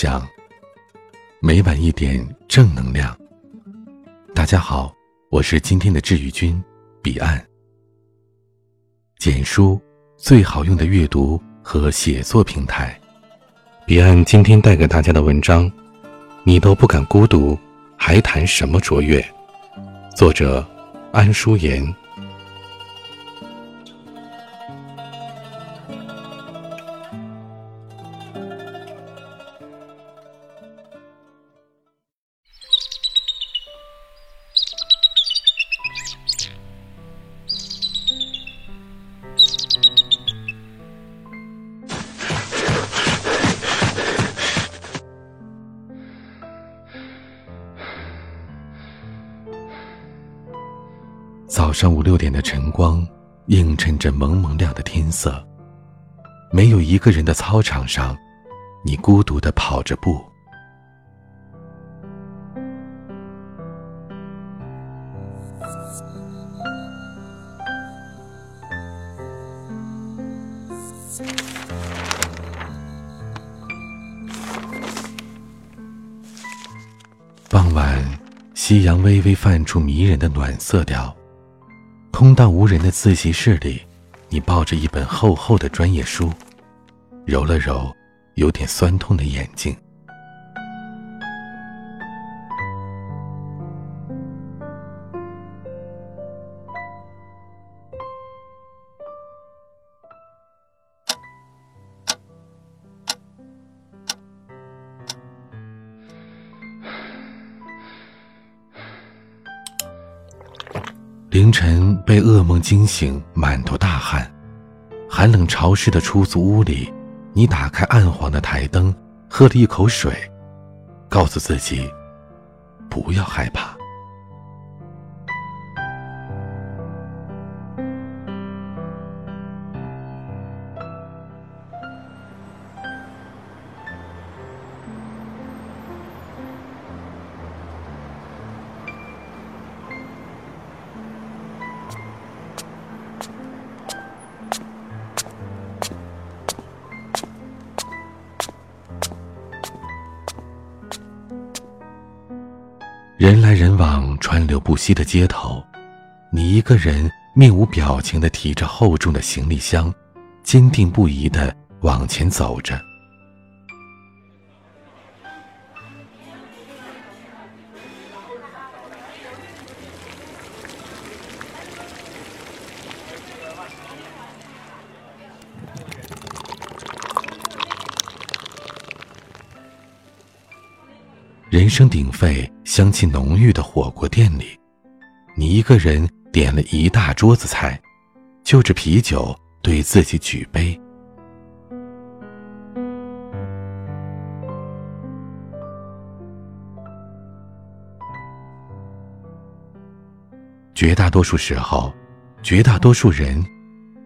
想，每晚一点正能量。大家好，我是今天的治愈君彼岸。简书最好用的阅读和写作平台。彼岸今天带给大家的文章，你都不敢孤独，还谈什么卓越？作者安淑妍。上五六点的晨光，映衬着蒙蒙亮的天色。没有一个人的操场上，你孤独的跑着步。傍晚，夕阳微微泛出迷人的暖色调。空荡无人的自习室里，你抱着一本厚厚的专业书，揉了揉有点酸痛的眼睛。惊醒，满头大汗，寒冷潮湿的出租屋里，你打开暗黄的台灯，喝了一口水，告诉自己，不要害怕。人来人往、川流不息的街头，你一个人面无表情的提着厚重的行李箱，坚定不移的往前走着。人声鼎沸、香气浓郁的火锅店里，你一个人点了一大桌子菜，就着啤酒对自己举杯。绝大多数时候，绝大多数人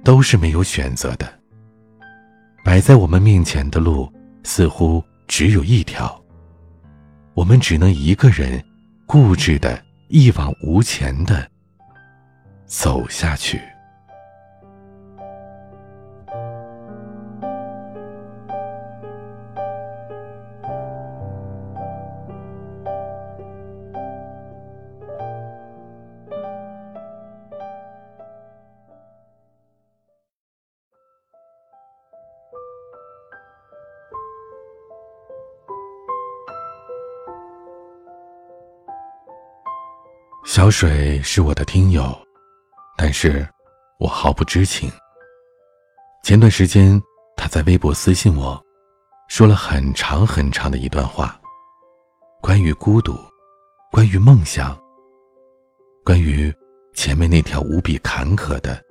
都是没有选择的。摆在我们面前的路，似乎只有一条。我们只能一个人，固执的一往无前的走下去。水是我的听友，但是，我毫不知情。前段时间，他在微博私信我，说了很长很长的一段话，关于孤独，关于梦想，关于前面那条无比坎坷的、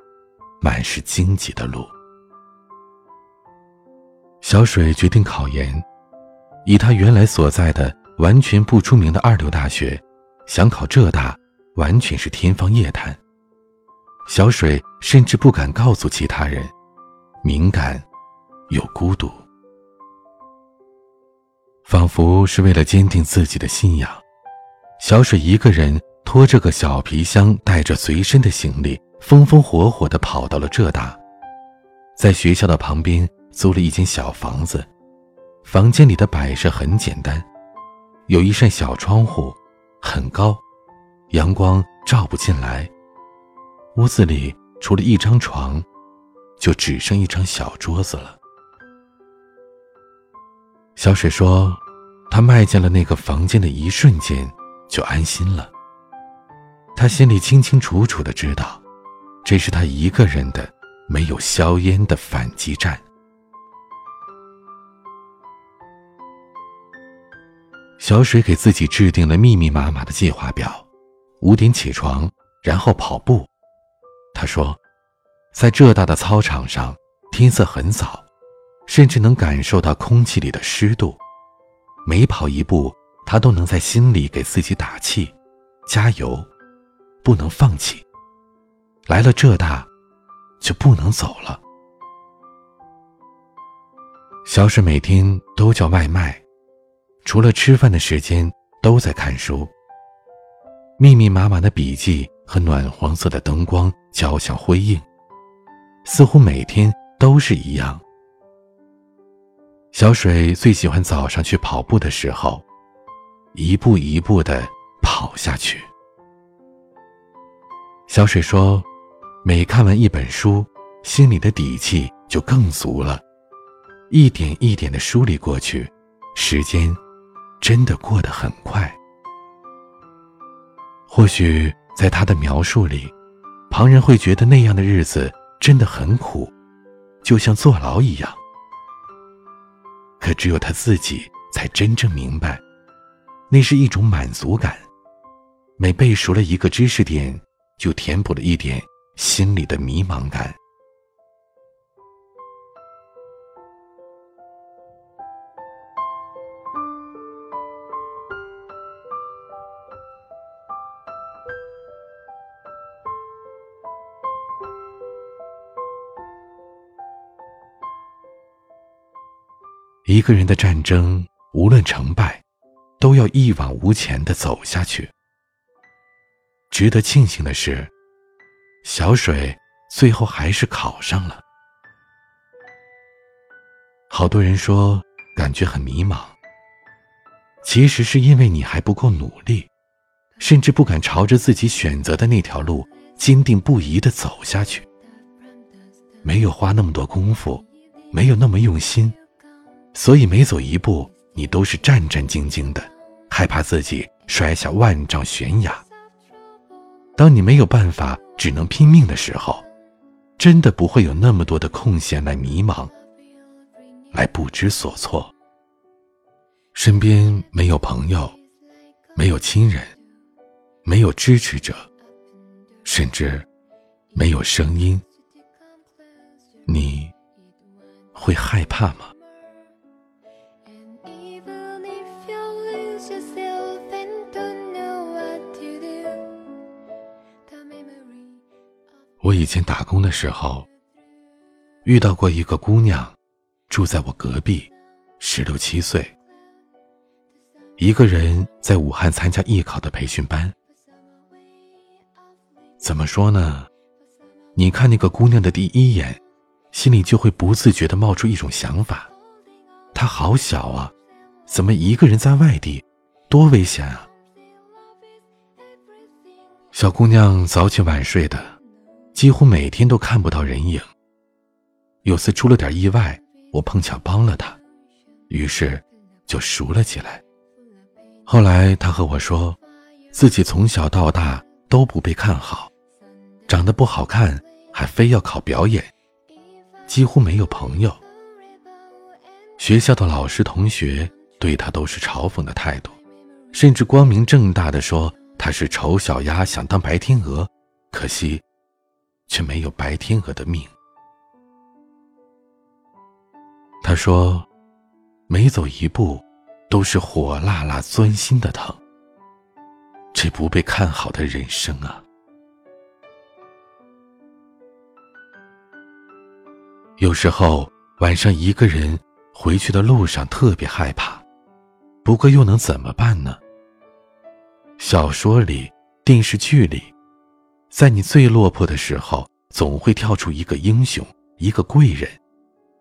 满是荆棘的路。小水决定考研，以他原来所在的完全不出名的二流大学，想考浙大。完全是天方夜谭。小水甚至不敢告诉其他人，敏感又孤独，仿佛是为了坚定自己的信仰。小水一个人拖着个小皮箱，带着随身的行李，风风火火地跑到了浙大，在学校的旁边租了一间小房子，房间里的摆设很简单，有一扇小窗户，很高，阳光照不进来。屋子里除了一张床，就只剩一张小桌子了。小水说：“他迈进了那个房间的一瞬间，就安心了。他心里清清楚楚的知道，这是他一个人的、没有硝烟的反击战。”小水给自己制定了密密麻麻的计划表：五点起床，然后跑步。他说，在浙大的操场上，天色很早，甚至能感受到空气里的湿度。每跑一步，他都能在心里给自己打气，加油，不能放弃。来了浙大，就不能走了。小史每天都叫外卖。除了吃饭的时间，都在看书。密密麻麻的笔记和暖黄色的灯光交相辉映，似乎每天都是一样。小水最喜欢早上去跑步的时候，一步一步的跑下去。小水说：“每看完一本书，心里的底气就更足了，一点一点的梳理过去，时间。”真的过得很快。或许在他的描述里，旁人会觉得那样的日子真的很苦，就像坐牢一样。可只有他自己才真正明白，那是一种满足感。每背熟了一个知识点，就填补了一点心里的迷茫感。一个人的战争，无论成败，都要一往无前的走下去。值得庆幸的是，小水最后还是考上了。好多人说感觉很迷茫，其实是因为你还不够努力，甚至不敢朝着自己选择的那条路坚定不移的走下去。没有花那么多功夫，没有那么用心。所以每走一步，你都是战战兢兢的，害怕自己摔下万丈悬崖。当你没有办法，只能拼命的时候，真的不会有那么多的空闲来迷茫，来不知所措。身边没有朋友，没有亲人，没有支持者，甚至没有声音，你会害怕吗？我以前打工的时候，遇到过一个姑娘，住在我隔壁，十六七岁，一个人在武汉参加艺考的培训班。怎么说呢？你看那个姑娘的第一眼，心里就会不自觉的冒出一种想法：她好小啊，怎么一个人在外地，多危险啊！小姑娘早起晚睡的。几乎每天都看不到人影。有次出了点意外，我碰巧帮了他，于是就熟了起来。后来他和我说，自己从小到大都不被看好，长得不好看，还非要考表演，几乎没有朋友。学校的老师同学对他都是嘲讽的态度，甚至光明正大的说他是丑小鸭，想当白天鹅，可惜。却没有白天鹅的命。他说：“每走一步，都是火辣辣钻心的疼。这不被看好的人生啊！”有时候晚上一个人回去的路上特别害怕，不过又能怎么办呢？小说里、电视剧里。在你最落魄的时候，总会跳出一个英雄，一个贵人，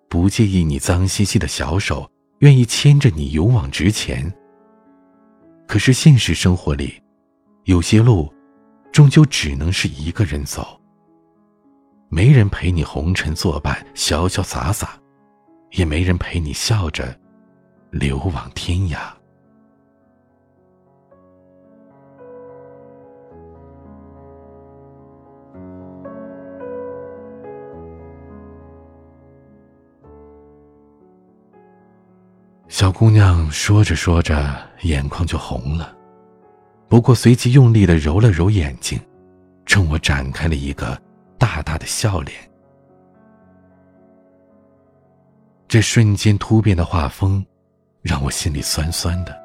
不介意你脏兮兮的小手，愿意牵着你勇往直前。可是现实生活里，有些路，终究只能是一个人走。没人陪你红尘作伴，潇潇洒洒，也没人陪你笑着流往天涯。小姑娘说着说着，眼眶就红了，不过随即用力的揉了揉眼睛，冲我展开了一个大大的笑脸。这瞬间突变的画风，让我心里酸酸的。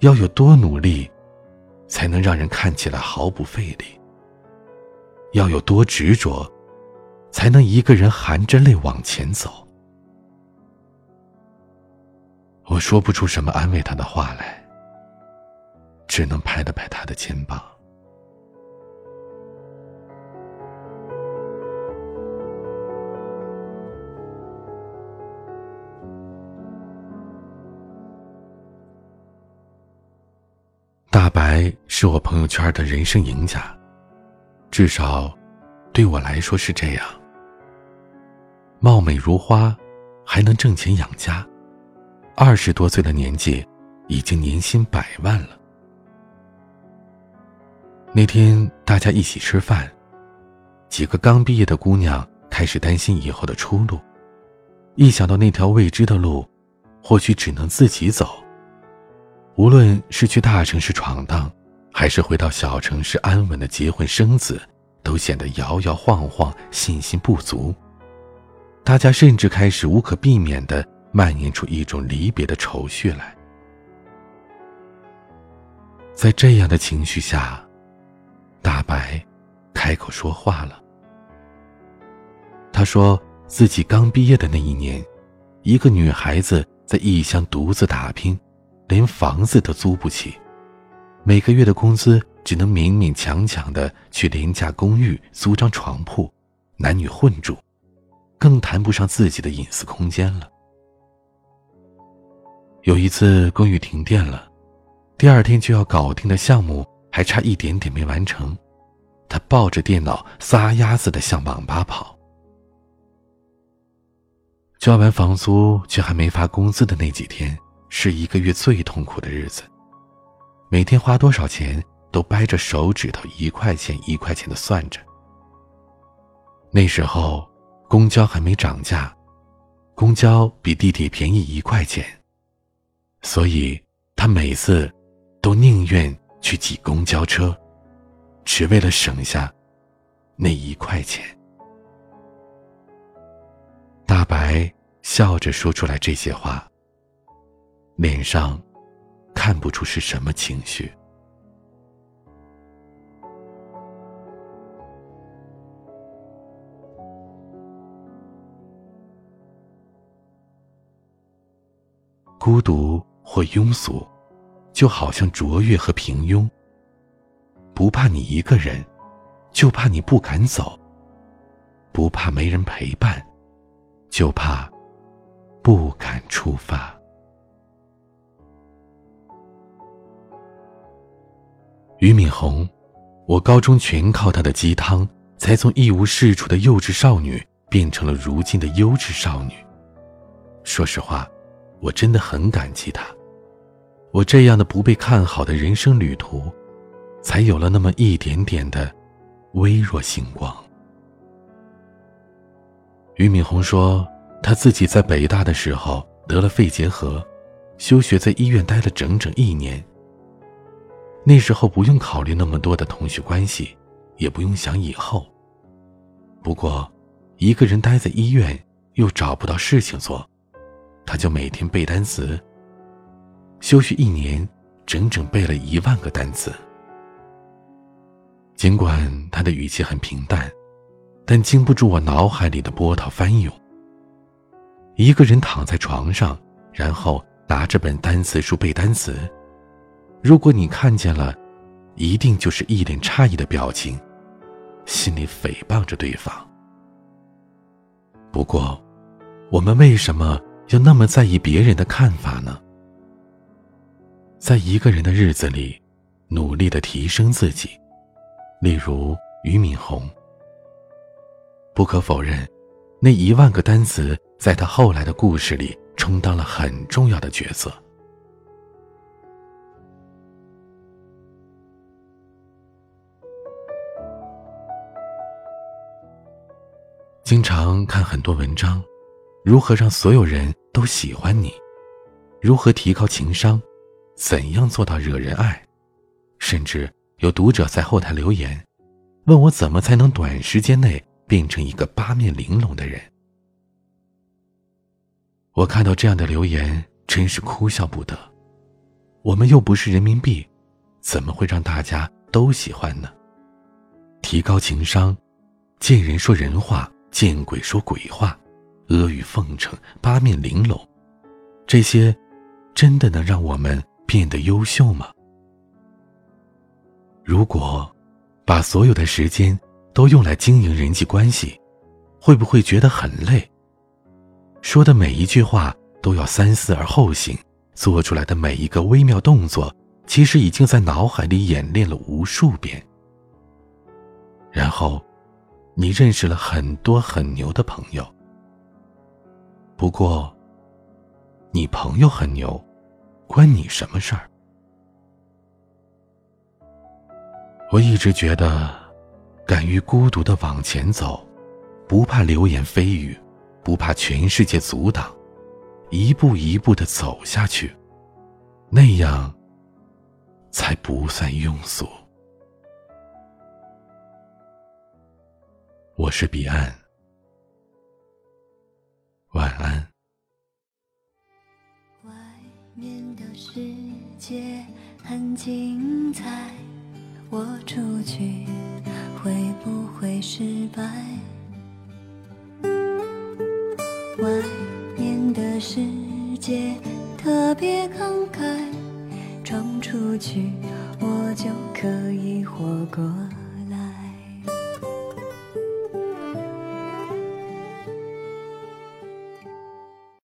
要有多努力，才能让人看起来毫不费力？要有多执着，才能一个人含着泪往前走？我说不出什么安慰他的话来，只能拍了拍他的肩膀。大白是我朋友圈的人生赢家，至少对我来说是这样。貌美如花，还能挣钱养家。二十多岁的年纪，已经年薪百万了。那天大家一起吃饭，几个刚毕业的姑娘开始担心以后的出路。一想到那条未知的路，或许只能自己走。无论是去大城市闯荡，还是回到小城市安稳的结婚生子，都显得摇摇晃晃，信心不足。大家甚至开始无可避免的。蔓延出一种离别的愁绪来。在这样的情绪下，大白开口说话了。他说自己刚毕业的那一年，一个女孩子在异乡独自打拼，连房子都租不起，每个月的工资只能勉勉强强的去廉价公寓租张床铺，男女混住，更谈不上自己的隐私空间了。有一次公寓停电了，第二天就要搞定的项目还差一点点没完成，他抱着电脑撒丫子的向网吧跑。交完房租却还没发工资的那几天，是一个月最痛苦的日子。每天花多少钱都掰着手指头一块钱一块钱的算着。那时候公交还没涨价，公交比地铁便宜一块钱。所以，他每次都宁愿去挤公交车，只为了省下那一块钱。大白笑着说出来这些话，脸上看不出是什么情绪。孤独。或庸俗，就好像卓越和平庸。不怕你一个人，就怕你不敢走；不怕没人陪伴，就怕不敢出发。俞敏洪，我高中全靠他的鸡汤，才从一无是处的幼稚少女变成了如今的优质少女。说实话。我真的很感激他，我这样的不被看好的人生旅途，才有了那么一点点的微弱星光。俞敏洪说，他自己在北大的时候得了肺结核，休学在医院待了整整一年。那时候不用考虑那么多的同学关系，也不用想以后。不过，一个人待在医院又找不到事情做。他就每天背单词。休学一年，整整背了一万个单词。尽管他的语气很平淡，但经不住我脑海里的波涛翻涌。一个人躺在床上，然后拿着本单词书背单词。如果你看见了，一定就是一脸诧异的表情，心里诽谤着对方。不过，我们为什么？又那么在意别人的看法呢？在一个人的日子里，努力的提升自己，例如俞敏洪。不可否认，那一万个单词在他后来的故事里充当了很重要的角色。经常看很多文章，如何让所有人都喜欢你，如何提高情商。怎样做到惹人爱？甚至有读者在后台留言，问我怎么才能短时间内变成一个八面玲珑的人。我看到这样的留言，真是哭笑不得。我们又不是人民币，怎么会让大家都喜欢呢？提高情商，见人说人话，见鬼说鬼话，阿谀奉承，八面玲珑，这些真的能让我们？变得优秀吗？如果把所有的时间都用来经营人际关系，会不会觉得很累？说的每一句话都要三思而后行，做出来的每一个微妙动作，其实已经在脑海里演练了无数遍。然后，你认识了很多很牛的朋友。不过，你朋友很牛。关你什么事儿？我一直觉得，敢于孤独的往前走，不怕流言蜚语，不怕全世界阻挡，一步一步的走下去，那样才不算庸俗。我是彼岸，的世界很精彩，我出去会不会失败？外面的世界特别慷慨，闯出去我就可以活过。